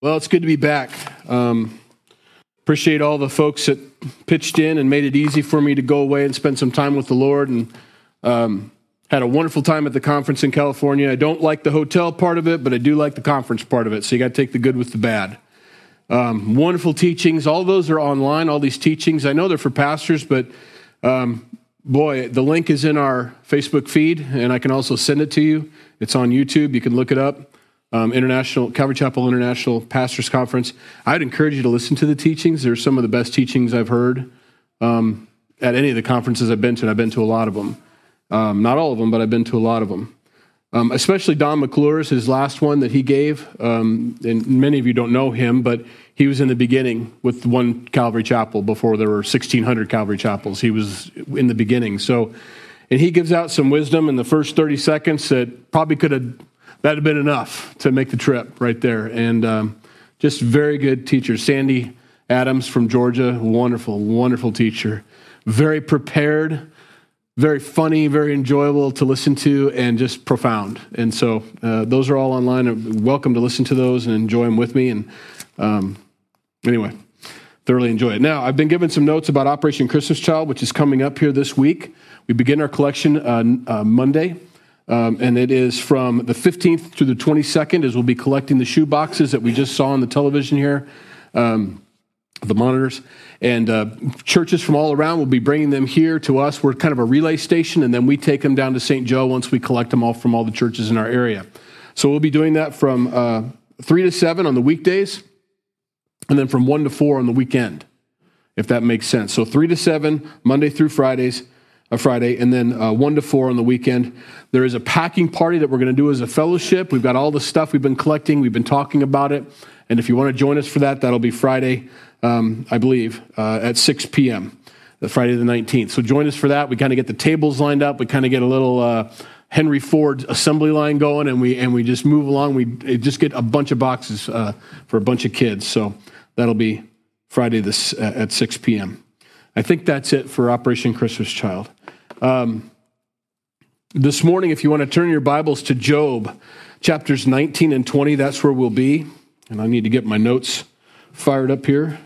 Well, it's good to be back. Um, appreciate all the folks that pitched in and made it easy for me to go away and spend some time with the Lord. And um, had a wonderful time at the conference in California. I don't like the hotel part of it, but I do like the conference part of it. So you got to take the good with the bad. Um, wonderful teachings. All those are online. All these teachings. I know they're for pastors, but um, boy, the link is in our Facebook feed, and I can also send it to you. It's on YouTube. You can look it up um, International Calvary Chapel International Pastors Conference. I'd encourage you to listen to the teachings. They're some of the best teachings I've heard um, at any of the conferences I've been to, and I've been to a lot of them. Um, not all of them, but I've been to a lot of them. Um, especially Don McClure's, his last one that he gave. Um, and many of you don't know him, but he was in the beginning with one Calvary Chapel before there were 1,600 Calvary Chapels. He was in the beginning. So, and he gives out some wisdom in the first 30 seconds that probably could have that'd have been enough to make the trip right there. And um, just very good teacher. Sandy Adams from Georgia, wonderful, wonderful teacher. Very prepared, very funny, very enjoyable to listen to, and just profound. And so uh, those are all online. Welcome to listen to those and enjoy them with me. And um, anyway, thoroughly enjoy it. Now, I've been given some notes about Operation Christmas Child, which is coming up here this week. We begin our collection uh, uh, Monday. Um, and it is from the 15th to the 22nd as we'll be collecting the shoe boxes that we just saw on the television here, um, the monitors. And uh, churches from all around will be bringing them here to us. We're kind of a relay station, and then we take them down to St. Joe once we collect them all from all the churches in our area. So we'll be doing that from uh, 3 to 7 on the weekdays, and then from 1 to 4 on the weekend, if that makes sense. So 3 to 7, Monday through Fridays a Friday, and then uh, 1 to 4 on the weekend. There is a packing party that we're going to do as a fellowship. We've got all the stuff we've been collecting, we've been talking about it. And if you want to join us for that, that'll be Friday, um, I believe, uh, at 6 p.m., the Friday the 19th. So join us for that. We kind of get the tables lined up, we kind of get a little. Uh, Henry Ford assembly line going, and we and we just move along. We just get a bunch of boxes uh, for a bunch of kids. So that'll be Friday this uh, at 6 p.m. I think that's it for Operation Christmas Child. Um, this morning, if you want to turn your Bibles to Job, chapters 19 and 20, that's where we'll be. And I need to get my notes fired up here.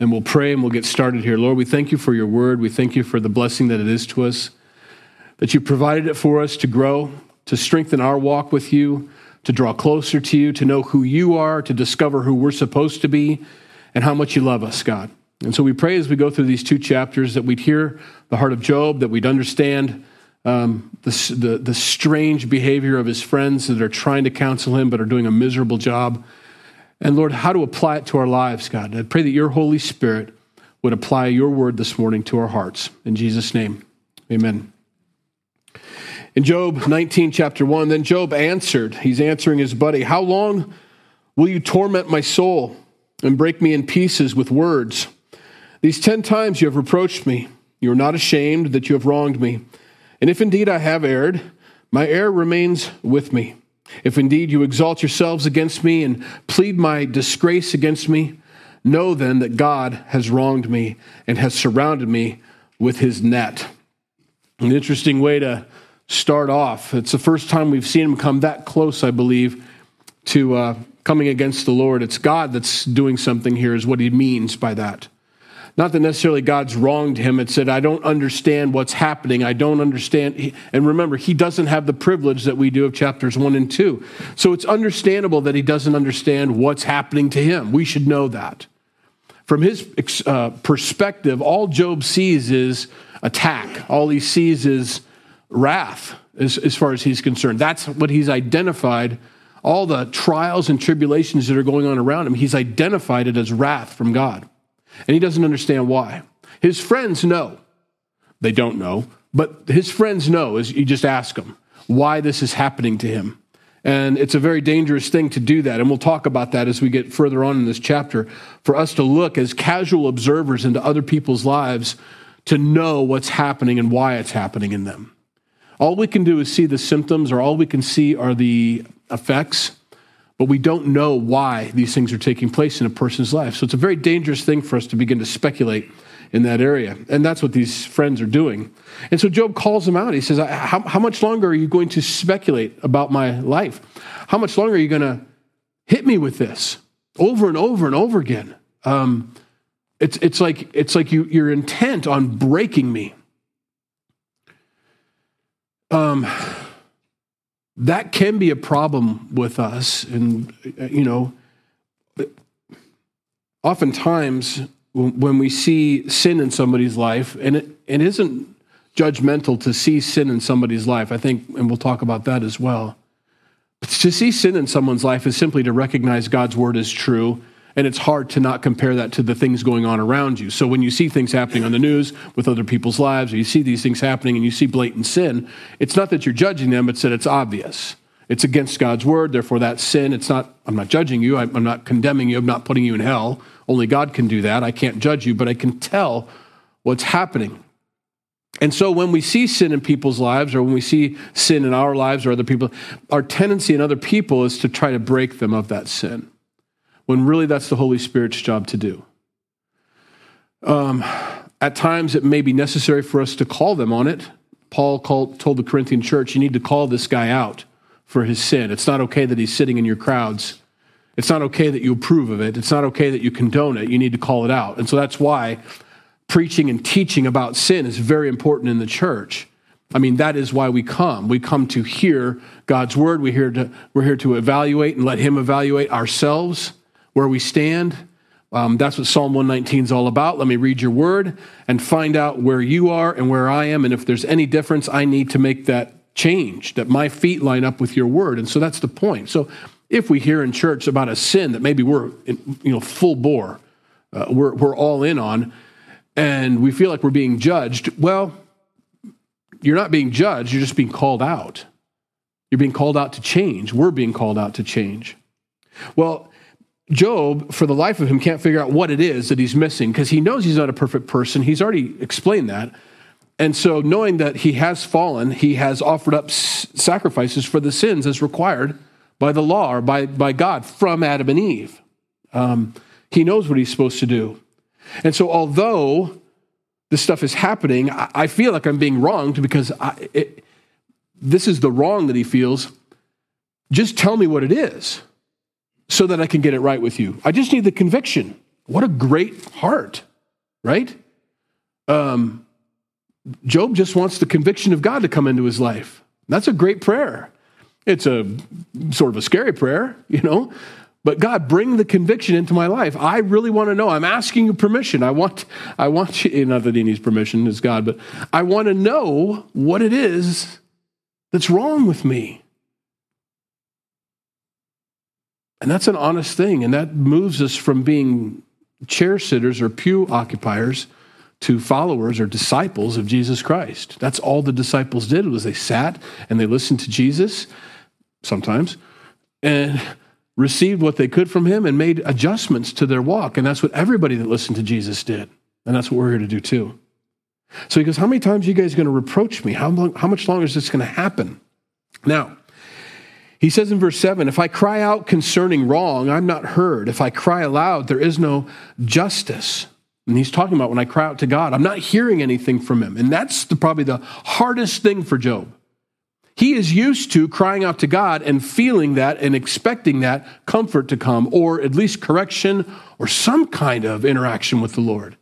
And we'll pray and we'll get started here. Lord, we thank you for your word. We thank you for the blessing that it is to us, that you provided it for us to grow, to strengthen our walk with you, to draw closer to you, to know who you are, to discover who we're supposed to be, and how much you love us, God. And so we pray as we go through these two chapters that we'd hear the heart of Job, that we'd understand um, the, the, the strange behavior of his friends that are trying to counsel him but are doing a miserable job. And Lord, how to apply it to our lives, God. I pray that your Holy Spirit would apply your word this morning to our hearts. In Jesus' name, amen. In Job 19, chapter 1, then Job answered, he's answering his buddy, How long will you torment my soul and break me in pieces with words? These ten times you have reproached me. You are not ashamed that you have wronged me. And if indeed I have erred, my error remains with me. If indeed you exalt yourselves against me and plead my disgrace against me, know then that God has wronged me and has surrounded me with his net. An interesting way to start off. It's the first time we've seen him come that close, I believe, to uh, coming against the Lord. It's God that's doing something here, is what he means by that. Not that necessarily God's wronged him and said, I don't understand what's happening. I don't understand. And remember, he doesn't have the privilege that we do of chapters one and two. So it's understandable that he doesn't understand what's happening to him. We should know that. From his uh, perspective, all Job sees is attack, all he sees is wrath, as, as far as he's concerned. That's what he's identified. All the trials and tribulations that are going on around him, he's identified it as wrath from God and he doesn't understand why. His friends know. They don't know, but his friends know as you just ask them why this is happening to him. And it's a very dangerous thing to do that. And we'll talk about that as we get further on in this chapter. For us to look as casual observers into other people's lives to know what's happening and why it's happening in them. All we can do is see the symptoms, or all we can see are the effects but we don't know why these things are taking place in a person's life. So it's a very dangerous thing for us to begin to speculate in that area. And that's what these friends are doing. And so Job calls them out. He says, How, how much longer are you going to speculate about my life? How much longer are you going to hit me with this over and over and over again? Um, it's, it's like, it's like you, you're intent on breaking me. Um, that can be a problem with us. And, you know, oftentimes when we see sin in somebody's life, and it, it isn't judgmental to see sin in somebody's life, I think, and we'll talk about that as well. But to see sin in someone's life is simply to recognize God's word is true and it's hard to not compare that to the things going on around you. So when you see things happening on the news with other people's lives, or you see these things happening and you see blatant sin, it's not that you're judging them, it's that it's obvious. It's against God's word, therefore that's sin. It's not, I'm not judging you, I'm not condemning you, I'm not putting you in hell. Only God can do that. I can't judge you, but I can tell what's happening. And so when we see sin in people's lives, or when we see sin in our lives or other people, our tendency in other people is to try to break them of that sin when really that's the Holy Spirit's job to do. Um, at times, it may be necessary for us to call them on it. Paul called, told the Corinthian church, you need to call this guy out for his sin. It's not okay that he's sitting in your crowds. It's not okay that you approve of it. It's not okay that you condone it. You need to call it out. And so that's why preaching and teaching about sin is very important in the church. I mean, that is why we come. We come to hear God's word. We're here to, we're here to evaluate and let Him evaluate ourselves where we stand. Um, that's what Psalm 119 is all about. Let me read your word and find out where you are and where I am. And if there's any difference, I need to make that change, that my feet line up with your word. And so that's the point. So if we hear in church about a sin that maybe we're you know full bore, uh, we're, we're all in on, and we feel like we're being judged, well, you're not being judged, you're just being called out. You're being called out to change. We're being called out to change. Well, Job, for the life of him, can't figure out what it is that he's missing because he knows he's not a perfect person. He's already explained that. And so, knowing that he has fallen, he has offered up sacrifices for the sins as required by the law or by, by God from Adam and Eve. Um, he knows what he's supposed to do. And so, although this stuff is happening, I, I feel like I'm being wronged because I, it, this is the wrong that he feels. Just tell me what it is so that I can get it right with you. I just need the conviction. What a great heart, right? Um, Job just wants the conviction of God to come into his life. That's a great prayer. It's a sort of a scary prayer, you know, but God, bring the conviction into my life. I really want to know. I'm asking you permission. I want, I want you, not that he needs permission, is God, but I want to know what it is that's wrong with me. And that's an honest thing. And that moves us from being chair sitters or pew occupiers to followers or disciples of Jesus Christ. That's all the disciples did was they sat and they listened to Jesus sometimes and received what they could from him and made adjustments to their walk. And that's what everybody that listened to Jesus did. And that's what we're here to do too. So he goes, How many times are you guys going to reproach me? How, long, how much longer is this going to happen? Now, he says in verse 7 If I cry out concerning wrong, I'm not heard. If I cry aloud, there is no justice. And he's talking about when I cry out to God, I'm not hearing anything from him. And that's the, probably the hardest thing for Job. He is used to crying out to God and feeling that and expecting that comfort to come, or at least correction or some kind of interaction with the Lord.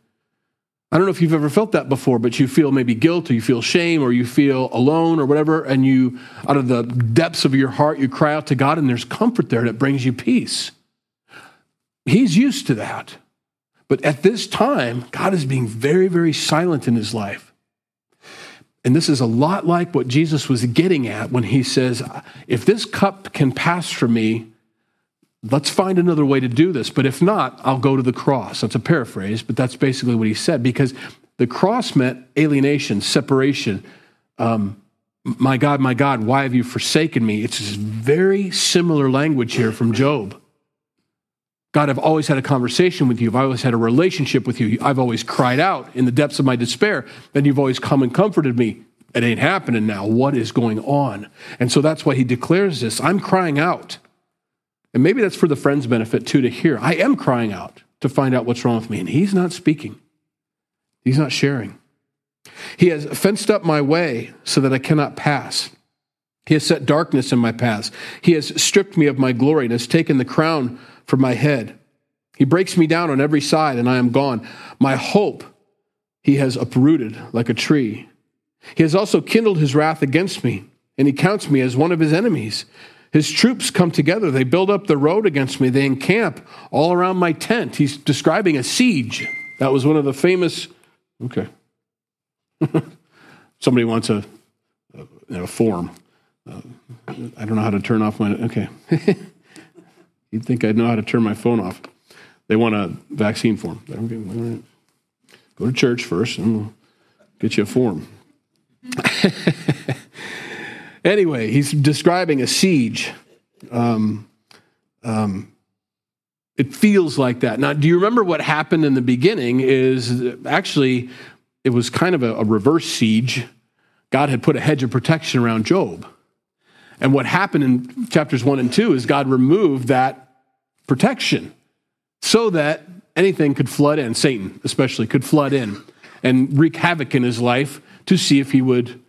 I don't know if you've ever felt that before, but you feel maybe guilt or you feel shame or you feel alone or whatever, and you, out of the depths of your heart, you cry out to God, and there's comfort there that brings you peace. He's used to that. But at this time, God is being very, very silent in his life. And this is a lot like what Jesus was getting at when he says, If this cup can pass from me, let's find another way to do this. But if not, I'll go to the cross. That's a paraphrase, but that's basically what he said because the cross meant alienation, separation. Um, my God, my God, why have you forsaken me? It's very similar language here from Job. God, I've always had a conversation with you. I've always had a relationship with you. I've always cried out in the depths of my despair. Then you've always come and comforted me. It ain't happening now. What is going on? And so that's why he declares this I'm crying out. And maybe that's for the friend's benefit too to hear. I am crying out to find out what's wrong with me, and he's not speaking. He's not sharing. He has fenced up my way so that I cannot pass. He has set darkness in my path. He has stripped me of my glory and has taken the crown from my head. He breaks me down on every side, and I am gone. My hope he has uprooted like a tree. He has also kindled his wrath against me, and he counts me as one of his enemies. His troops come together. They build up the road against me. They encamp all around my tent. He's describing a siege. That was one of the famous. Okay. Somebody wants a, a, a form. Uh, I don't know how to turn off my. Okay. You'd think I'd know how to turn my phone off. They want a vaccine form. Go to church first and we'll get you a form. anyway, he's describing a siege. Um, um, it feels like that. Now, do you remember what happened in the beginning? Is actually, it was kind of a, a reverse siege. God had put a hedge of protection around Job. And what happened in chapters one and two is God removed that protection so that anything could flood in, Satan especially, could flood in and wreak havoc in his life to see if he would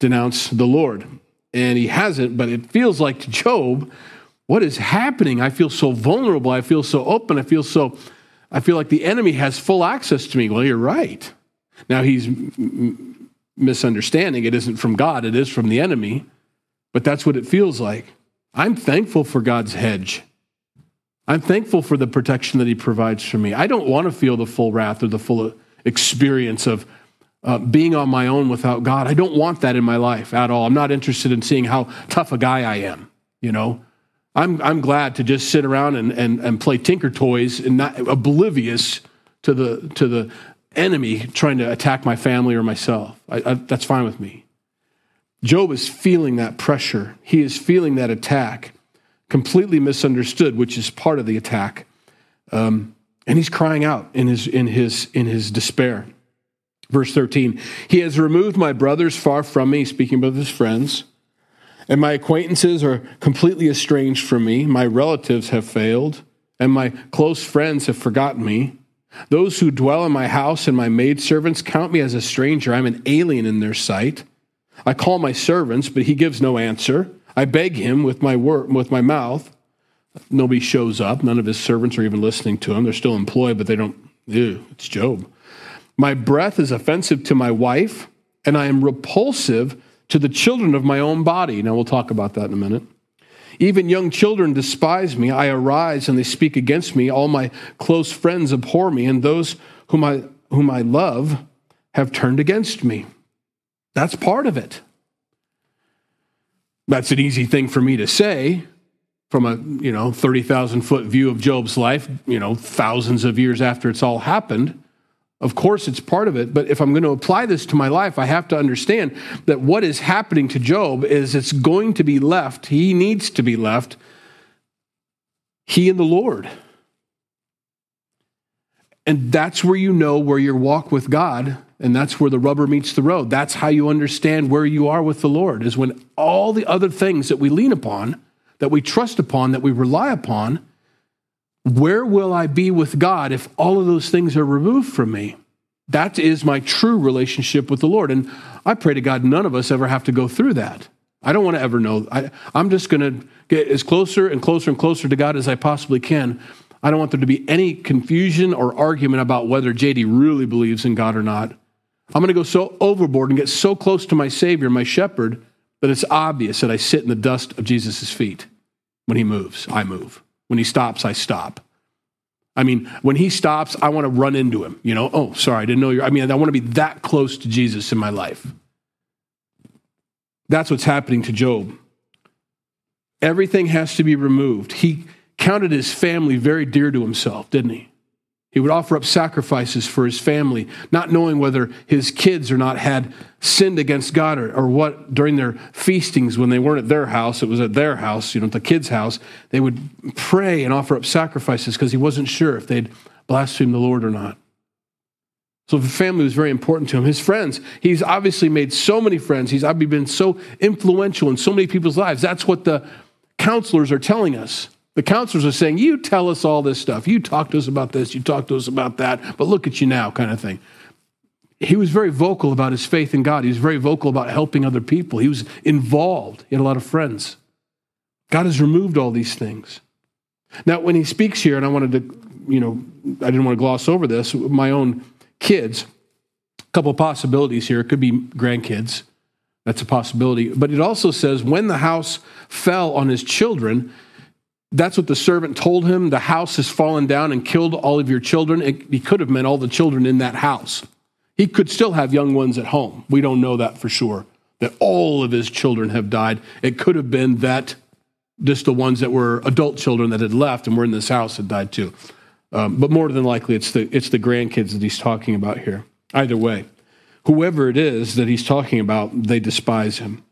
denounce the Lord. And he hasn't, but it feels like to Job, what is happening? I feel so vulnerable. I feel so open. I feel so, I feel like the enemy has full access to me. Well, you're right. Now he's m- misunderstanding. It isn't from God, it is from the enemy. But that's what it feels like. I'm thankful for God's hedge. I'm thankful for the protection that He provides for me. I don't want to feel the full wrath or the full experience of uh, being on my own without God. I don't want that in my life at all. I'm not interested in seeing how tough a guy I am, you know. I'm, I'm glad to just sit around and, and, and play tinker toys and not oblivious to the, to the enemy trying to attack my family or myself. I, I, that's fine with me. Job is feeling that pressure. He is feeling that attack, completely misunderstood, which is part of the attack. Um, and he's crying out in his, in, his, in his despair. Verse 13 He has removed my brothers far from me, speaking about his friends, and my acquaintances are completely estranged from me. My relatives have failed, and my close friends have forgotten me. Those who dwell in my house and my maidservants count me as a stranger. I'm an alien in their sight. I call my servants, but he gives no answer. I beg him with my word, with my mouth. Nobody shows up. None of his servants are even listening to him. They're still employed, but they don't. Ew, it's Job. My breath is offensive to my wife, and I am repulsive to the children of my own body. Now we'll talk about that in a minute. Even young children despise me. I arise and they speak against me. All my close friends abhor me, and those whom I, whom I love have turned against me. That's part of it. That's an easy thing for me to say from a, you know, 30,000 foot view of Job's life, you know, thousands of years after it's all happened. Of course, it's part of it, but if I'm going to apply this to my life, I have to understand that what is happening to Job is it's going to be left, he needs to be left, he and the Lord. And that's where you know where your walk with God and that's where the rubber meets the road. That's how you understand where you are with the Lord, is when all the other things that we lean upon, that we trust upon, that we rely upon, where will I be with God if all of those things are removed from me? That is my true relationship with the Lord. And I pray to God none of us ever have to go through that. I don't want to ever know. I, am just going to get as closer and closer and closer to God as I possibly can. I don't want there to be any confusion or argument about whether JD really believes in God or not. I'm going to go so overboard and get so close to my Savior, my shepherd, that it's obvious that I sit in the dust of Jesus' feet. When he moves, I move. When he stops, I stop. I mean, when he stops, I want to run into him. You know, oh, sorry, I didn't know you. I mean, I want to be that close to Jesus in my life. That's what's happening to Job. Everything has to be removed. He counted his family very dear to himself, didn't he? He would offer up sacrifices for his family, not knowing whether his kids or not had sinned against God or, or what during their feastings when they weren't at their house, it was at their house, you know, at the kids' house. They would pray and offer up sacrifices because he wasn't sure if they'd blaspheme the Lord or not. So the family was very important to him. His friends, he's obviously made so many friends. He's obviously been so influential in so many people's lives. That's what the counselors are telling us. The counselors are saying, You tell us all this stuff. You talk to us about this, you talk to us about that, but look at you now, kind of thing. he was very vocal about his faith in God. He was very vocal about helping other people. He was involved. He had a lot of friends. God has removed all these things. Now, when he speaks here, and I wanted to, you know, I didn't want to gloss over this, my own kids, a couple of possibilities here. It could be grandkids. That's a possibility. But it also says, when the house fell on his children, that's what the servant told him. The house has fallen down and killed all of your children. It, he could have meant all the children in that house. He could still have young ones at home. We don't know that for sure, that all of his children have died. It could have been that just the ones that were adult children that had left and were in this house had died too. Um, but more than likely, it's the, it's the grandkids that he's talking about here. Either way, whoever it is that he's talking about, they despise him.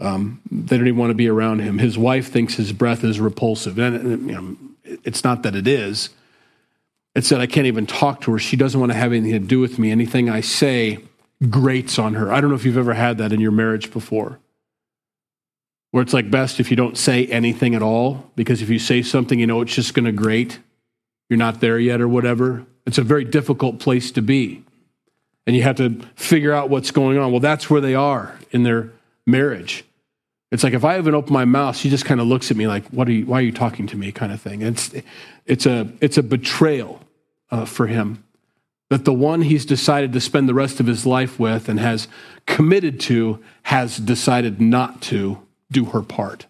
Um, they don't even want to be around him. His wife thinks his breath is repulsive. And, you know, it's not that it is. It's that I can't even talk to her. She doesn't want to have anything to do with me. Anything I say grates on her. I don't know if you've ever had that in your marriage before where it's like best if you don't say anything at all, because if you say something, you know it's just going to grate. You're not there yet or whatever. It's a very difficult place to be. And you have to figure out what's going on. Well, that's where they are in their marriage. It's like if I haven't opened my mouth, she just kind of looks at me like, "What are you? Why are you talking to me?" kind of thing. It's it's a it's a betrayal uh, for him that the one he's decided to spend the rest of his life with and has committed to has decided not to do her part.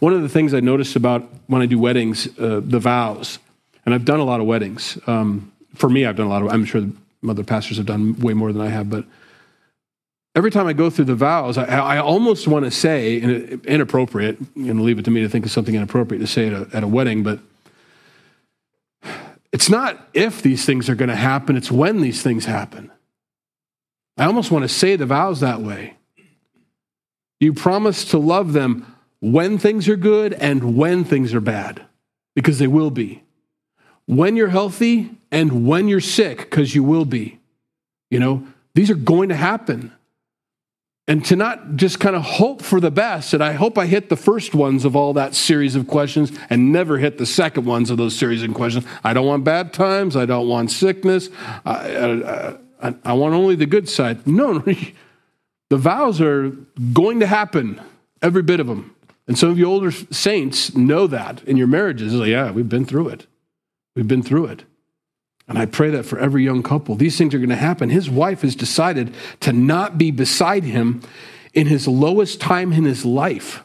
One of the things I notice about when I do weddings, uh, the vows, and I've done a lot of weddings. Um, for me, I've done a lot of. I'm sure other pastors have done way more than I have, but every time I go through the vows, I, I almost want to say inappropriate, and leave it to me to think of something inappropriate to say at a, at a wedding, but it's not if these things are going to happen, it's when these things happen. I almost want to say the vows that way. You promise to love them when things are good and when things are bad, because they will be. When you're healthy and when you're sick, because you will be. You know, these are going to happen. And to not just kind of hope for the best, and I hope I hit the first ones of all that series of questions and never hit the second ones of those series of questions. I don't want bad times. I don't want sickness. I, I, I, want only the good side. No, no. The vows are going to happen, every bit of them. And some of you older saints know that in your marriages. Like, yeah, we've been through it. We've been through it. And I pray that for every young couple. These things are going to happen. His wife has decided to not be beside him in his lowest time in his life.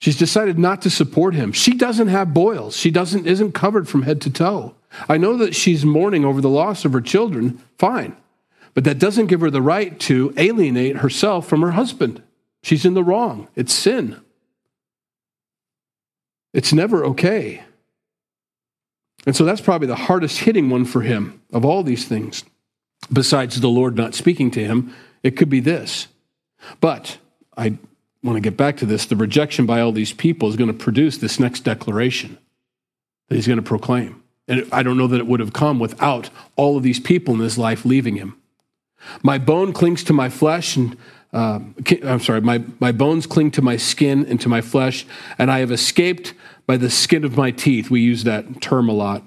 She's decided not to support him. She doesn't have boils. She doesn't isn't covered from head to toe. I know that she's mourning over the loss of her children. Fine. But that doesn't give her the right to alienate herself from her husband. She's in the wrong. It's sin. It's never okay. And so that's probably the hardest hitting one for him of all these things. Besides the Lord not speaking to him, it could be this. But I want to get back to this. The rejection by all these people is going to produce this next declaration that he's going to proclaim. And I don't know that it would have come without all of these people in his life leaving him. My bone clings to my flesh, and uh, I'm sorry, my, my bones cling to my skin and to my flesh, and I have escaped by the skin of my teeth. We use that term a lot,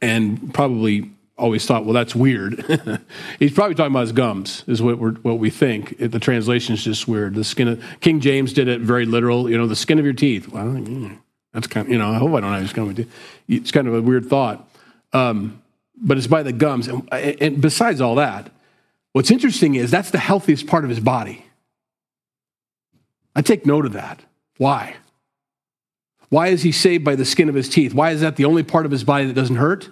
and probably always thought, well, that's weird. He's probably talking about his gums, is what we what we think. It, the translation is just weird. The skin of King James did it very literal. You know, the skin of your teeth. Well, that's kind of you know. I hope I don't have skin of. It's kind of a weird thought, um, but it's by the gums. And, and besides all that, What's interesting is that's the healthiest part of his body. I take note of that. Why? Why is he saved by the skin of his teeth? Why is that the only part of his body that doesn't hurt?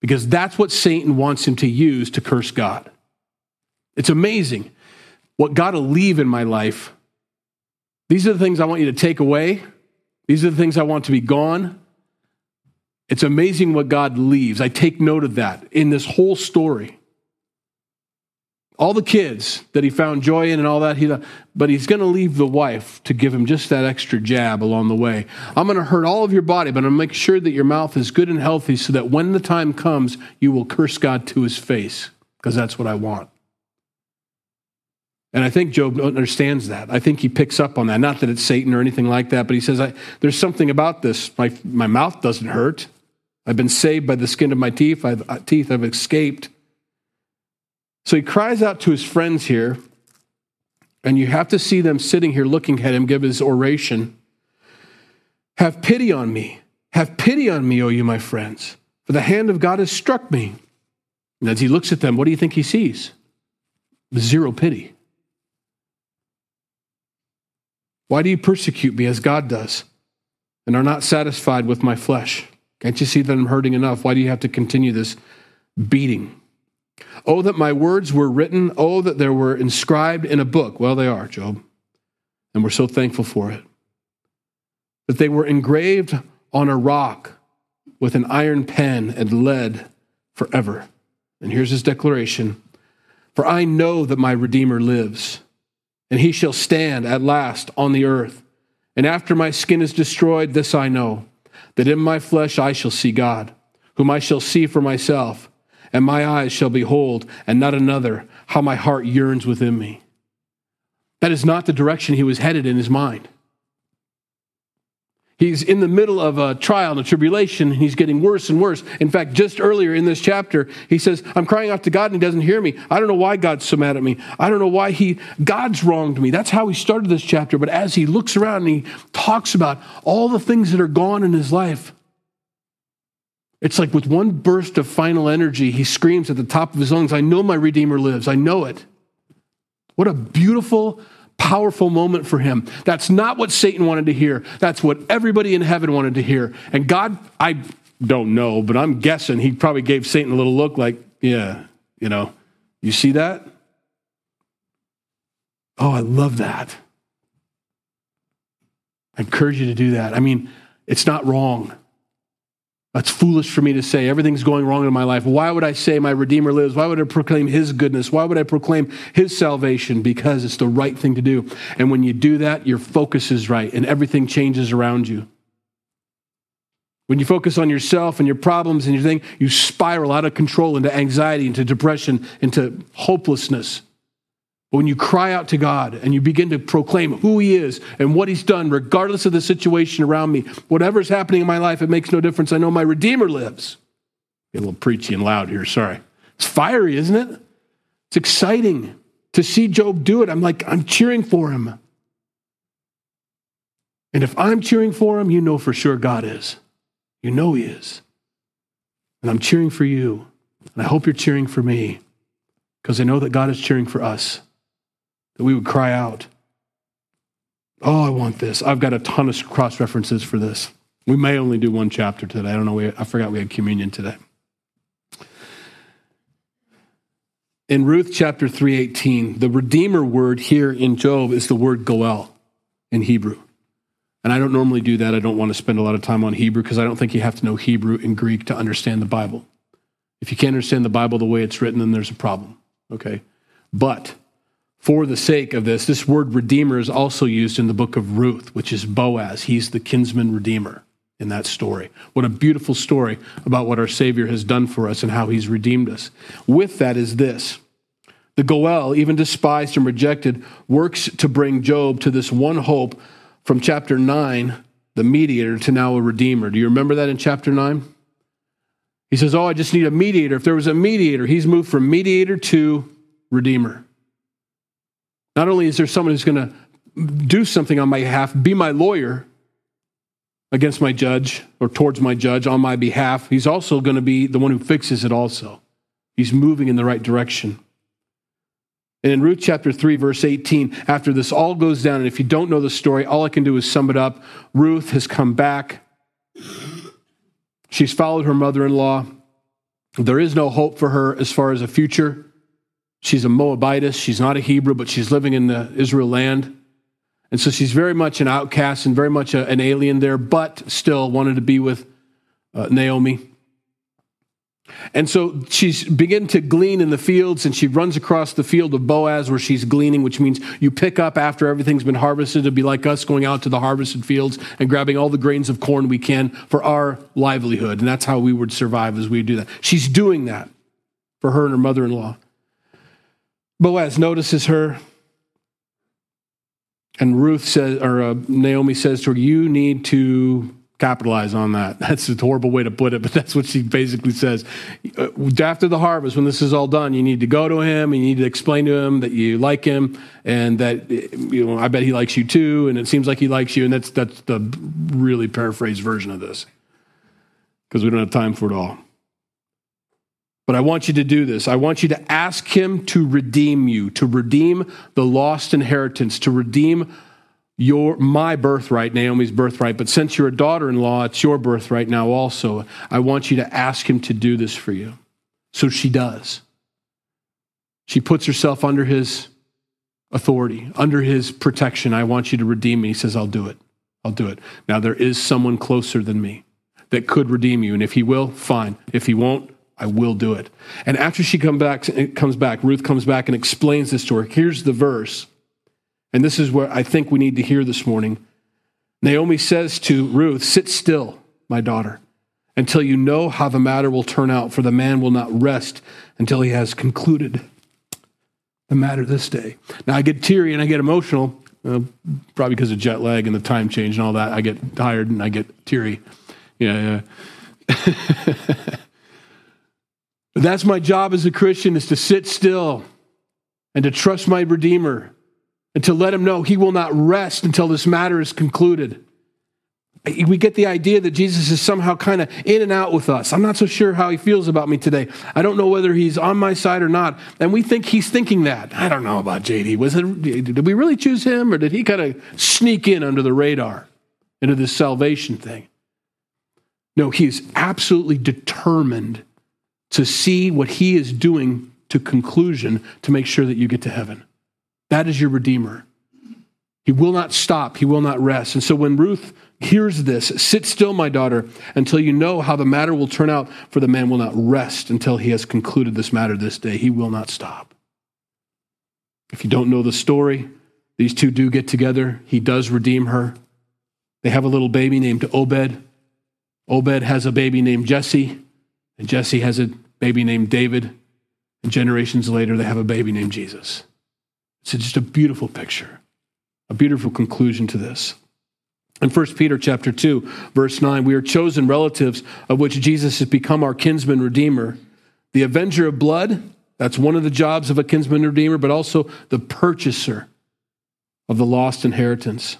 Because that's what Satan wants him to use to curse God. It's amazing what God will leave in my life. These are the things I want you to take away. These are the things I want to be gone. It's amazing what God leaves. I take note of that in this whole story all the kids that he found joy in and all that he but he's going to leave the wife to give him just that extra jab along the way i'm going to hurt all of your body but i'm going to make sure that your mouth is good and healthy so that when the time comes you will curse god to his face because that's what i want and i think job understands that i think he picks up on that not that it's satan or anything like that but he says there's something about this my, my mouth doesn't hurt I've been saved by the skin of my teeth. I've, uh, teeth. I've escaped. So he cries out to his friends here, and you have to see them sitting here looking at him give his oration. Have pity on me. Have pity on me, O you, my friends, for the hand of God has struck me. And as he looks at them, what do you think he sees? Zero pity. Why do you persecute me as God does and are not satisfied with my flesh? Can't you see that I'm hurting enough? Why do you have to continue this beating? Oh, that my words were written. Oh, that they were inscribed in a book. Well, they are, Job. And we're so thankful for it. That they were engraved on a rock with an iron pen and lead forever. And here's his declaration For I know that my Redeemer lives, and he shall stand at last on the earth. And after my skin is destroyed, this I know, that in my flesh I shall see God, whom I shall see for myself, and my eyes shall behold, and not another, how my heart yearns within me. That is not the direction he was headed in his mind. He's in the middle of a trial and a tribulation, and he's getting worse and worse. In fact, just earlier in this chapter, he says, I'm crying out to God and he doesn't hear me. I don't know why God's so mad at me. I don't know why he God's wronged me. That's how he started this chapter. But as he looks around and he talks about all the things that are gone in his life, it's like with one burst of final energy, he screams at the top of his lungs, I know my Redeemer lives. I know it. What a beautiful powerful moment for him. That's not what Satan wanted to hear. That's what everybody in heaven wanted to hear. And God, I don't know, but I'm guessing he probably gave Satan a little look like, yeah, you know, you see that? Oh, I love that. I encourage you to do that. I mean, it's not wrong. That's foolish for me to say. Everything's going wrong in my life. Why would I say my Redeemer lives? Why would I proclaim His goodness? Why would I proclaim His salvation? Because it's the right thing to do. And when you do that, your focus is right and everything changes around you. When you focus on yourself and your problems and your thing, you spiral out of control into anxiety, into depression, into hopelessness. But when you cry out to God and you begin to proclaim who He is and what He's done, regardless of the situation around me, whatever's happening in my life, it makes no difference. I know my Redeemer lives. Get a little preachy and loud here, sorry. It's fiery, isn't it? It's exciting to see Job do it. I'm like, I'm cheering for him. And if I'm cheering for him, you know for sure God is. You know He is. And I'm cheering for you. And I hope you're cheering for me because I know that God is cheering for us that we would cry out, Oh, I want this. I've got a ton of cross references for this. We may only do one chapter today. I don't know. I forgot we had communion today. In Ruth chapter 3:18, the redeemer word here in Job is the word goel in Hebrew. And I don't normally do that. I don't want to spend a lot of time on Hebrew because I don't think you have to know Hebrew and Greek to understand the Bible. If you can't understand the Bible the way it's written, then there's a problem. Okay? But for the sake of this, this word redeemer is also used in the book of Ruth, which is Boaz. He's the kinsman redeemer in that story. What a beautiful story about what our Savior has done for us and how he's redeemed us. With that is this the Goel, even despised and rejected, works to bring Job to this one hope from chapter 9, the mediator, to now a redeemer. Do you remember that in chapter 9? He says, Oh, I just need a mediator. If there was a mediator, he's moved from mediator to redeemer. Not only is there someone who's going to do something on my behalf, be my lawyer against my judge or towards my judge on my behalf, he's also going to be the one who fixes it also. He's moving in the right direction. And in Ruth chapter 3, verse 18, after this all goes down, and if you don't know the story, all I can do is sum it up. Ruth has come back. She's followed her mother in law. There is no hope for her as far as a future. She's a Moabitess. She's not a Hebrew, but she's living in the Israel land. And so she's very much an outcast and very much a, an alien there, but still wanted to be with uh, Naomi. And so she's beginning to glean in the fields, and she runs across the field of Boaz where she's gleaning, which means you pick up after everything's been harvested. It'd be like us going out to the harvested fields and grabbing all the grains of corn we can for our livelihood. And that's how we would survive as we do that. She's doing that for her and her mother in law. Boaz notices her, and Ruth says, or uh, Naomi says to her, "You need to capitalize on that. That's a horrible way to put it, but that's what she basically says. Uh, after the harvest, when this is all done, you need to go to him you need to explain to him that you like him and that you know I bet he likes you too, and it seems like he likes you, and that's that's the really paraphrased version of this because we don't have time for it all. But I want you to do this. I want you to ask him to redeem you, to redeem the lost inheritance, to redeem your my birthright, Naomi's birthright, but since you're a daughter-in-law, it's your birthright now also. I want you to ask him to do this for you. So she does. She puts herself under his authority, under his protection. I want you to redeem me. He says, I'll do it. I'll do it. Now there is someone closer than me that could redeem you, and if he will, fine. If he won't, I will do it. And after she come back, comes back, Ruth comes back and explains this to her. Here's the verse. And this is what I think we need to hear this morning. Naomi says to Ruth, Sit still, my daughter, until you know how the matter will turn out, for the man will not rest until he has concluded the matter this day. Now, I get teary and I get emotional, uh, probably because of jet lag and the time change and all that. I get tired and I get teary. Yeah, yeah. That's my job as a Christian is to sit still and to trust my Redeemer and to let him know he will not rest until this matter is concluded. We get the idea that Jesus is somehow kind of in and out with us. I'm not so sure how he feels about me today. I don't know whether he's on my side or not. And we think he's thinking that. I don't know about JD. Was it, did we really choose him or did he kind of sneak in under the radar into this salvation thing? No, he is absolutely determined to see what he is doing to conclusion to make sure that you get to heaven. That is your Redeemer. He will not stop, he will not rest. And so when Ruth hears this, sit still, my daughter, until you know how the matter will turn out, for the man will not rest until he has concluded this matter this day. He will not stop. If you don't know the story, these two do get together. He does redeem her. They have a little baby named Obed. Obed has a baby named Jesse, and Jesse has a baby named David. And generations later, they have a baby named Jesus. It's just a beautiful picture, a beautiful conclusion to this. In 1 Peter chapter 2, verse 9, we are chosen relatives of which Jesus has become our kinsman redeemer, the avenger of blood. That's one of the jobs of a kinsman redeemer, but also the purchaser of the lost inheritance.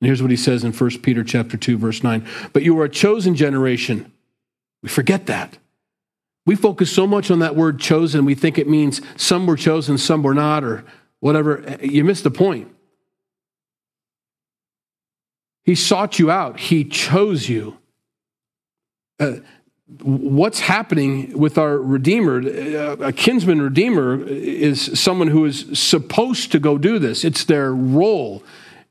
And here's what he says in 1 Peter chapter 2, verse 9. But you are a chosen generation. We forget that. We focus so much on that word chosen, we think it means some were chosen, some were not, or whatever. You miss the point. He sought you out, He chose you. Uh, what's happening with our Redeemer, uh, a kinsman Redeemer, is someone who is supposed to go do this. It's their role.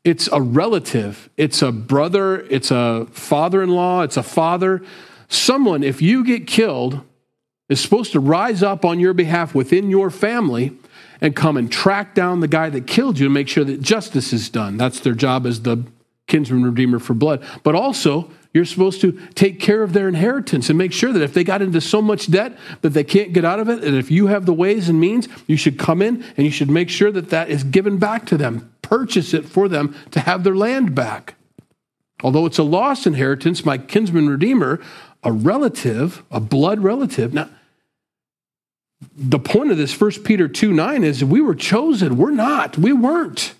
It's a relative, it's a brother, it's a father in law, it's a father. Someone, if you get killed, is supposed to rise up on your behalf within your family and come and track down the guy that killed you and make sure that justice is done. That's their job as the kinsman redeemer for blood. But also, you're supposed to take care of their inheritance and make sure that if they got into so much debt that they can't get out of it, and if you have the ways and means, you should come in and you should make sure that that is given back to them. Purchase it for them to have their land back. Although it's a lost inheritance, my kinsman redeemer, a relative, a blood relative. Now, the point of this 1 Peter 2 9 is we were chosen. We're not. We weren't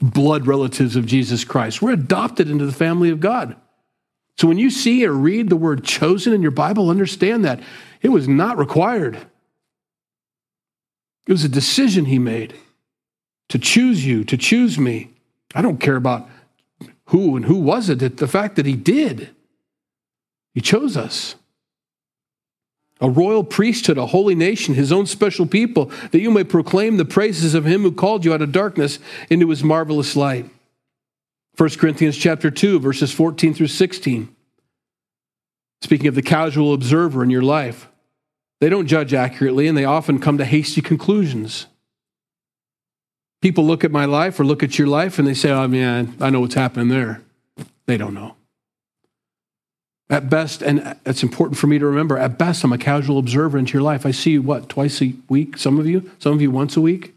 blood relatives of Jesus Christ. We're adopted into the family of God. So when you see or read the word chosen in your Bible, understand that it was not required. It was a decision he made to choose you, to choose me. I don't care about who and who was it, the fact that he did. He chose us a royal priesthood, a holy nation, his own special people, that you may proclaim the praises of him who called you out of darkness into his marvelous light. 1 Corinthians chapter 2 verses 14 through 16. Speaking of the casual observer in your life, they don't judge accurately and they often come to hasty conclusions. People look at my life or look at your life and they say, "Oh man, I know what's happening there." They don't know. At best, and it's important for me to remember, at best, I'm a casual observer into your life. I see you, what, twice a week? Some of you? Some of you once a week?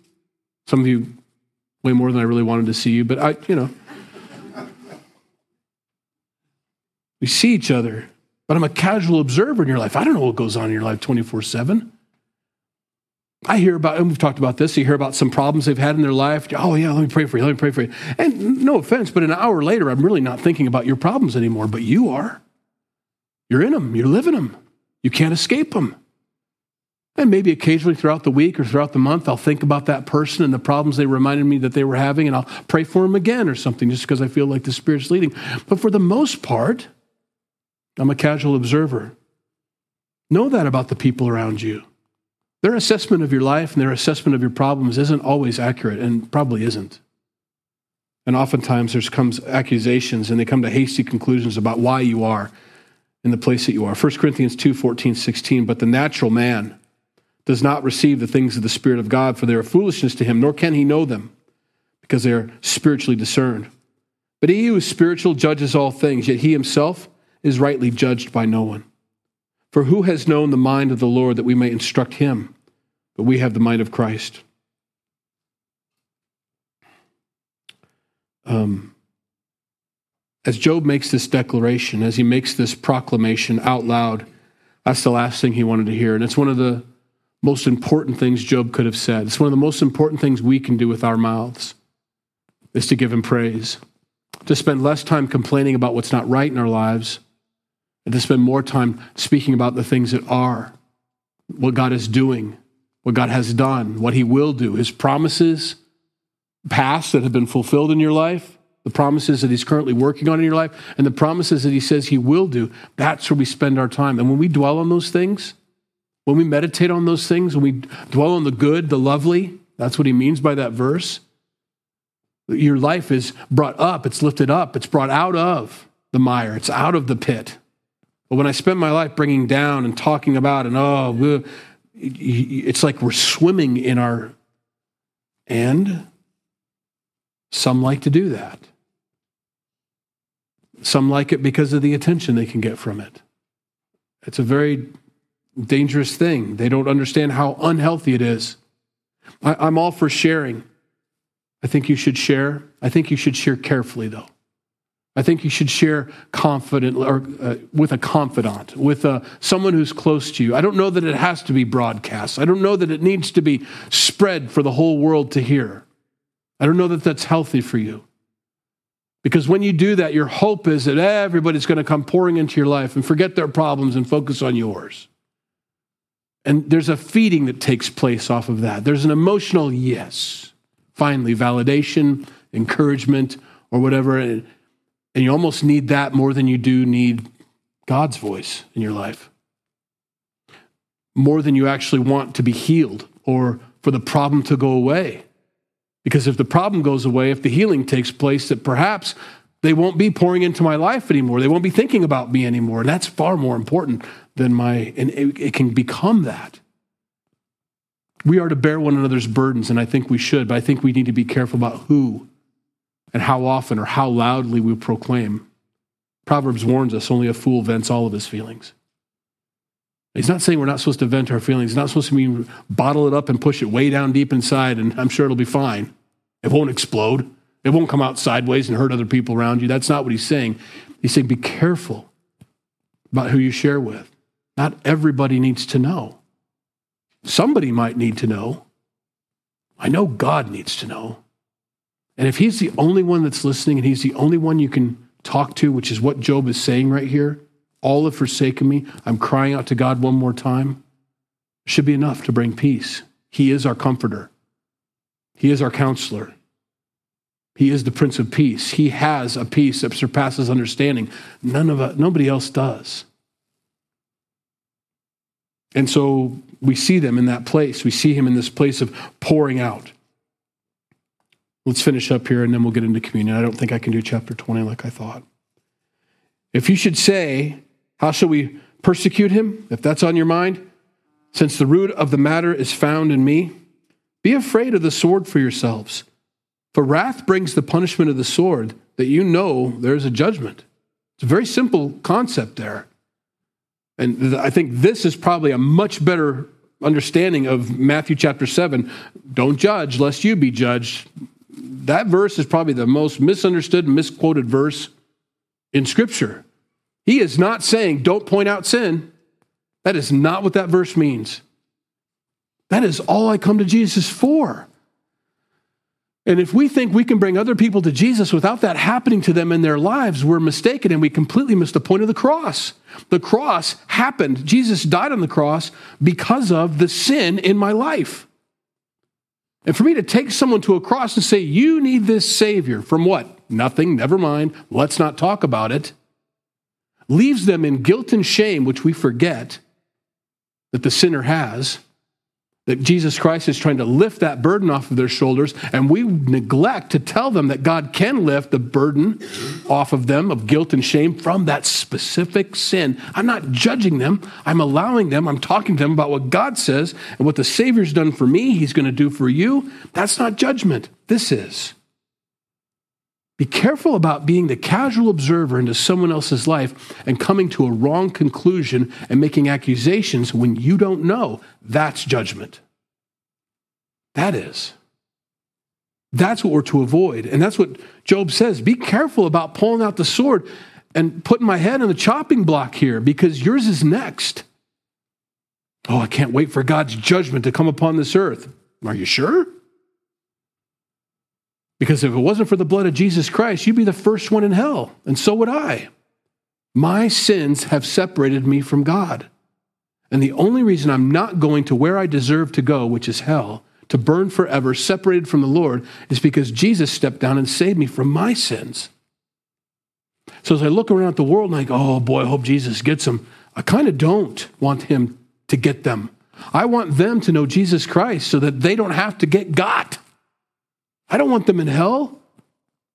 Some of you way more than I really wanted to see you, but I, you know. We see each other, but I'm a casual observer in your life. I don't know what goes on in your life 24 7. I hear about, and we've talked about this, you hear about some problems they've had in their life. Oh, yeah, let me pray for you, let me pray for you. And no offense, but an hour later, I'm really not thinking about your problems anymore, but you are. You're in them, you're living them. You can't escape them. And maybe occasionally throughout the week or throughout the month, I'll think about that person and the problems they reminded me that they were having, and I'll pray for them again or something just because I feel like the Spirit's leading. But for the most part, I'm a casual observer. Know that about the people around you. Their assessment of your life and their assessment of your problems isn't always accurate and probably isn't. And oftentimes there comes accusations and they come to hasty conclusions about why you are in the place that you are. 1 Corinthians 2 14, 16. But the natural man does not receive the things of the Spirit of God, for they are foolishness to him, nor can he know them, because they are spiritually discerned. But he who is spiritual judges all things, yet he himself is rightly judged by no one. For who has known the mind of the Lord that we may instruct him? But we have the mind of Christ. Um, as Job makes this declaration, as he makes this proclamation out loud, that's the last thing he wanted to hear. And it's one of the most important things Job could have said. It's one of the most important things we can do with our mouths is to give him praise, to spend less time complaining about what's not right in our lives, and to spend more time speaking about the things that are, what God is doing, what God has done, what he will do, his promises past that have been fulfilled in your life, the promises that he's currently working on in your life, and the promises that he says he will do, that's where we spend our time. And when we dwell on those things, when we meditate on those things, when we dwell on the good, the lovely, that's what he means by that verse. Your life is brought up, it's lifted up, it's brought out of the mire, it's out of the pit. But when I spend my life bringing down and talking about, and oh, it's like we're swimming in our. And some like to do that. Some like it because of the attention they can get from it. It's a very dangerous thing. They don't understand how unhealthy it is. I, am all for sharing. I think you should share. I think you should share carefully, though. I think you should share confident or uh, with a confidant, with uh, someone who's close to you. I don't know that it has to be broadcast. I don't know that it needs to be spread for the whole world to hear. I don't know that that's healthy for you. Because when you do that, your hope is that everybody's going to come pouring into your life and forget their problems and focus on yours. And there's a feeding that takes place off of that. There's an emotional yes, finally, validation, encouragement, or whatever. And you almost need that more than you do need God's voice in your life. More than you actually want to be healed or for the problem to go away. Because if the problem goes away, if the healing takes place, that perhaps they won't be pouring into my life anymore. They won't be thinking about me anymore. And that's far more important than my, and it, it can become that. We are to bear one another's burdens, and I think we should, but I think we need to be careful about who and how often or how loudly we proclaim. Proverbs warns us only a fool vents all of his feelings. He's not saying we're not supposed to vent our feelings. He's not supposed to mean bottle it up and push it way down deep inside, and I'm sure it'll be fine. It won't explode. It won't come out sideways and hurt other people around you. That's not what he's saying. He's saying be careful about who you share with. Not everybody needs to know. Somebody might need to know. I know God needs to know. And if he's the only one that's listening and he's the only one you can talk to, which is what Job is saying right here, all have forsaken me. I'm crying out to God one more time. Should be enough to bring peace. He is our comforter. He is our counselor. He is the Prince of Peace. He has a peace that surpasses understanding. None of us, nobody else does. And so we see them in that place. We see him in this place of pouring out. Let's finish up here and then we'll get into communion. I don't think I can do chapter 20 like I thought. If you should say, How shall we persecute him? If that's on your mind, since the root of the matter is found in me, be afraid of the sword for yourselves. For wrath brings the punishment of the sword, that you know there's a judgment. It's a very simple concept there. And I think this is probably a much better understanding of Matthew chapter 7. Don't judge lest you be judged. That verse is probably the most misunderstood misquoted verse in Scripture. He is not saying, don't point out sin. That is not what that verse means. That is all I come to Jesus for. And if we think we can bring other people to Jesus without that happening to them in their lives, we're mistaken and we completely miss the point of the cross. The cross happened. Jesus died on the cross because of the sin in my life. And for me to take someone to a cross and say, You need this Savior from what? Nothing, never mind, let's not talk about it, leaves them in guilt and shame, which we forget that the sinner has that Jesus Christ is trying to lift that burden off of their shoulders, and we neglect to tell them that God can lift the burden off of them of guilt and shame from that specific sin. I'm not judging them, I'm allowing them, I'm talking to them about what God says and what the Savior's done for me, He's going to do for you. That's not judgment. This is. Be careful about being the casual observer into someone else's life and coming to a wrong conclusion and making accusations when you don't know. That's judgment. That is. That's what we're to avoid. And that's what Job says. Be careful about pulling out the sword and putting my head on the chopping block here because yours is next. Oh, I can't wait for God's judgment to come upon this earth. Are you sure? Because if it wasn't for the blood of Jesus Christ, you'd be the first one in hell, and so would I. My sins have separated me from God. And the only reason I'm not going to where I deserve to go, which is hell, to burn forever, separated from the Lord, is because Jesus stepped down and saved me from my sins. So as I look around at the world and I go, oh boy, I hope Jesus gets them, I kind of don't want him to get them. I want them to know Jesus Christ so that they don't have to get got. I don't want them in hell.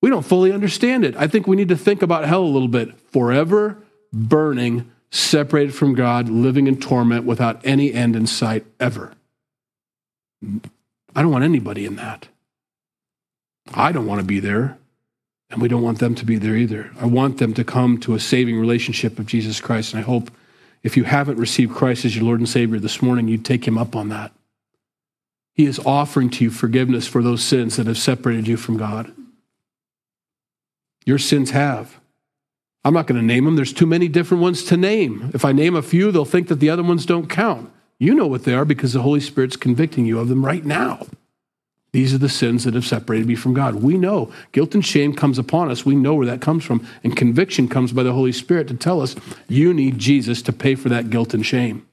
We don't fully understand it. I think we need to think about hell a little bit. Forever burning, separated from God, living in torment without any end in sight ever. I don't want anybody in that. I don't want to be there, and we don't want them to be there either. I want them to come to a saving relationship of Jesus Christ, and I hope if you haven't received Christ as your Lord and Savior this morning, you'd take him up on that. He is offering to you forgiveness for those sins that have separated you from God. Your sins have. I'm not going to name them. There's too many different ones to name. If I name a few, they'll think that the other ones don't count. You know what they are because the Holy Spirit's convicting you of them right now. These are the sins that have separated me from God. We know guilt and shame comes upon us. We know where that comes from. And conviction comes by the Holy Spirit to tell us you need Jesus to pay for that guilt and shame.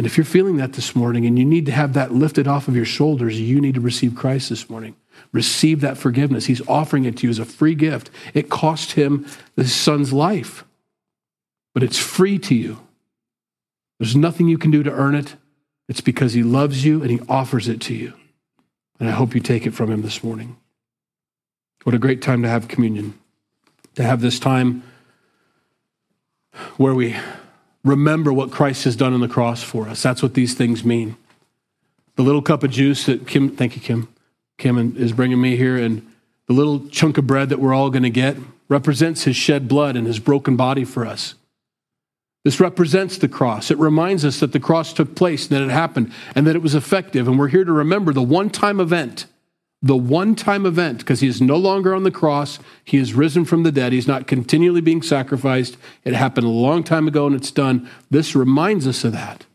And if you're feeling that this morning and you need to have that lifted off of your shoulders, you need to receive Christ this morning. Receive that forgiveness. He's offering it to you as a free gift. It cost him his son's life, but it's free to you. There's nothing you can do to earn it. It's because he loves you and he offers it to you. And I hope you take it from him this morning. What a great time to have communion, to have this time where we remember what Christ has done on the cross for us. That's what these things mean. The little cup of juice that Kim, thank you, Kim, Kim is bringing me here, and the little chunk of bread that we're all going to get represents his shed blood and his broken body for us. This represents the cross. It reminds us that the cross took place, that it happened, and that it was effective. And we're here to remember the one time event the one time event, because he is no longer on the cross. He is risen from the dead. He's not continually being sacrificed. It happened a long time ago and it's done. This reminds us of that.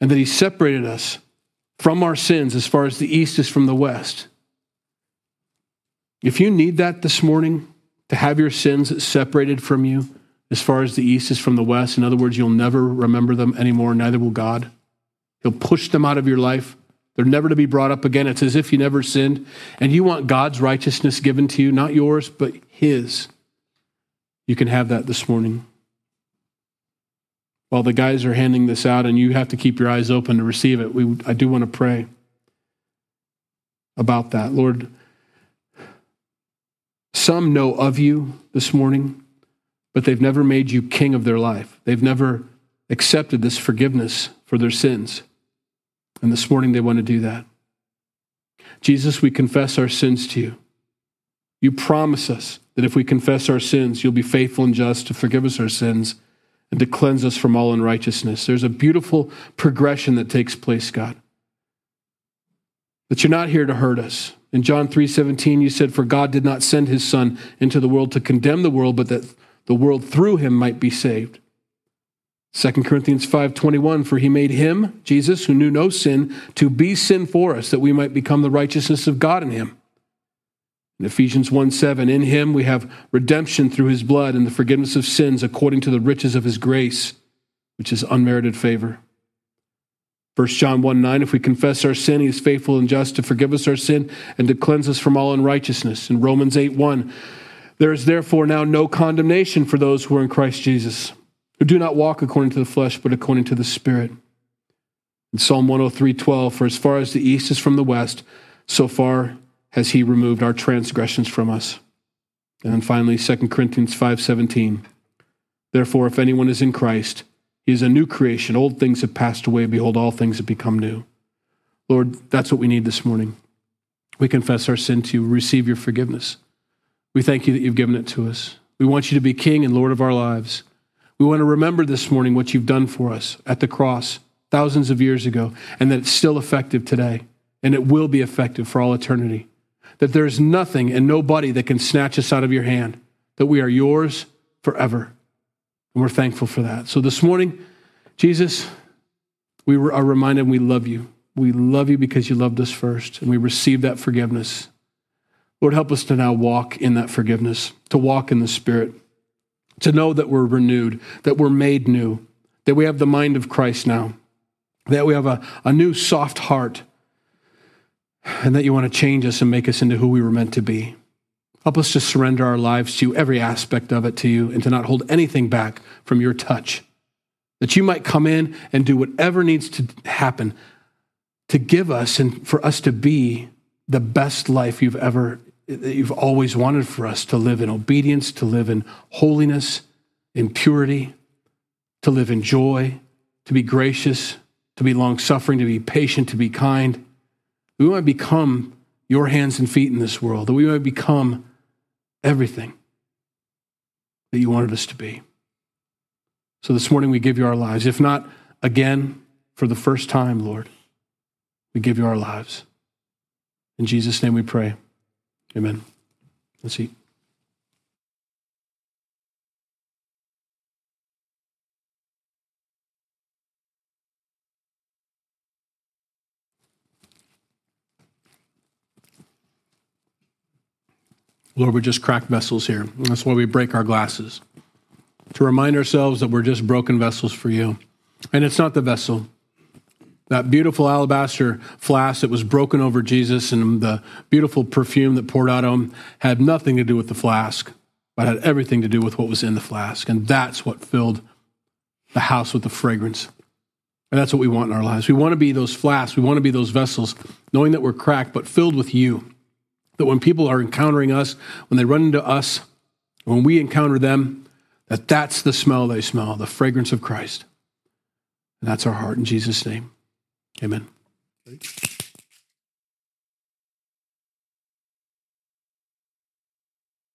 And that he separated us from our sins as far as the east is from the west. If you need that this morning, to have your sins separated from you as far as the east is from the west, in other words, you'll never remember them anymore, neither will God. He'll push them out of your life. They're never to be brought up again. It's as if you never sinned. And you want God's righteousness given to you, not yours, but His. You can have that this morning. While the guys are handing this out, and you have to keep your eyes open to receive it, we, I do want to pray about that. Lord, some know of you this morning, but they've never made you king of their life. They've never accepted this forgiveness for their sins. And this morning they want to do that. Jesus, we confess our sins to you. You promise us that if we confess our sins, you'll be faithful and just to forgive us our sins and to cleanse us from all unrighteousness. There's a beautiful progression that takes place, God. That you're not here to hurt us. In John 3:17 you said for God did not send his son into the world to condemn the world but that the world through him might be saved. 2 Corinthians 5:21 for he made him Jesus who knew no sin to be sin for us that we might become the righteousness of God in him. In Ephesians 1 7, in him we have redemption through his blood and the forgiveness of sins according to the riches of his grace, which is unmerited favor. 1 John 1 9, if we confess our sin, he is faithful and just to forgive us our sin and to cleanse us from all unrighteousness. In Romans 8 1, there is therefore now no condemnation for those who are in Christ Jesus, who do not walk according to the flesh, but according to the Spirit. In Psalm 103 12, for as far as the east is from the west, so far has he removed our transgressions from us. And then finally 2 Corinthians 5:17. Therefore if anyone is in Christ, he is a new creation. Old things have passed away, behold all things have become new. Lord, that's what we need this morning. We confess our sin to you, receive your forgiveness. We thank you that you've given it to us. We want you to be king and lord of our lives. We want to remember this morning what you've done for us at the cross thousands of years ago and that it's still effective today and it will be effective for all eternity that there's nothing and nobody that can snatch us out of your hand, that we are yours forever. And we're thankful for that. So this morning, Jesus, we are reminded we love you. We love you because you loved us first, and we receive that forgiveness. Lord, help us to now walk in that forgiveness, to walk in the Spirit, to know that we're renewed, that we're made new, that we have the mind of Christ now, that we have a, a new soft heart and that you want to change us and make us into who we were meant to be. Help us to surrender our lives to you, every aspect of it to you, and to not hold anything back from your touch. That you might come in and do whatever needs to happen to give us and for us to be the best life you've ever, that you've always wanted for us to live in obedience, to live in holiness, in purity, to live in joy, to be gracious, to be long suffering, to be patient, to be kind we might become your hands and feet in this world, that we might become everything that you wanted us to be. So this morning we give you our lives. If not again, for the first time, Lord, we give you our lives. In Jesus' name we pray. Amen. Let's eat. Lord, we're just cracked vessels here. That's why we break our glasses to remind ourselves that we're just broken vessels for you. And it's not the vessel. That beautiful alabaster flask that was broken over Jesus and the beautiful perfume that poured out of him had nothing to do with the flask, but had everything to do with what was in the flask. And that's what filled the house with the fragrance. And that's what we want in our lives. We want to be those flasks, we want to be those vessels, knowing that we're cracked, but filled with you. That when people are encountering us, when they run into us, when we encounter them, that that's the smell they smell, the fragrance of Christ. And that's our heart in Jesus' name. Amen.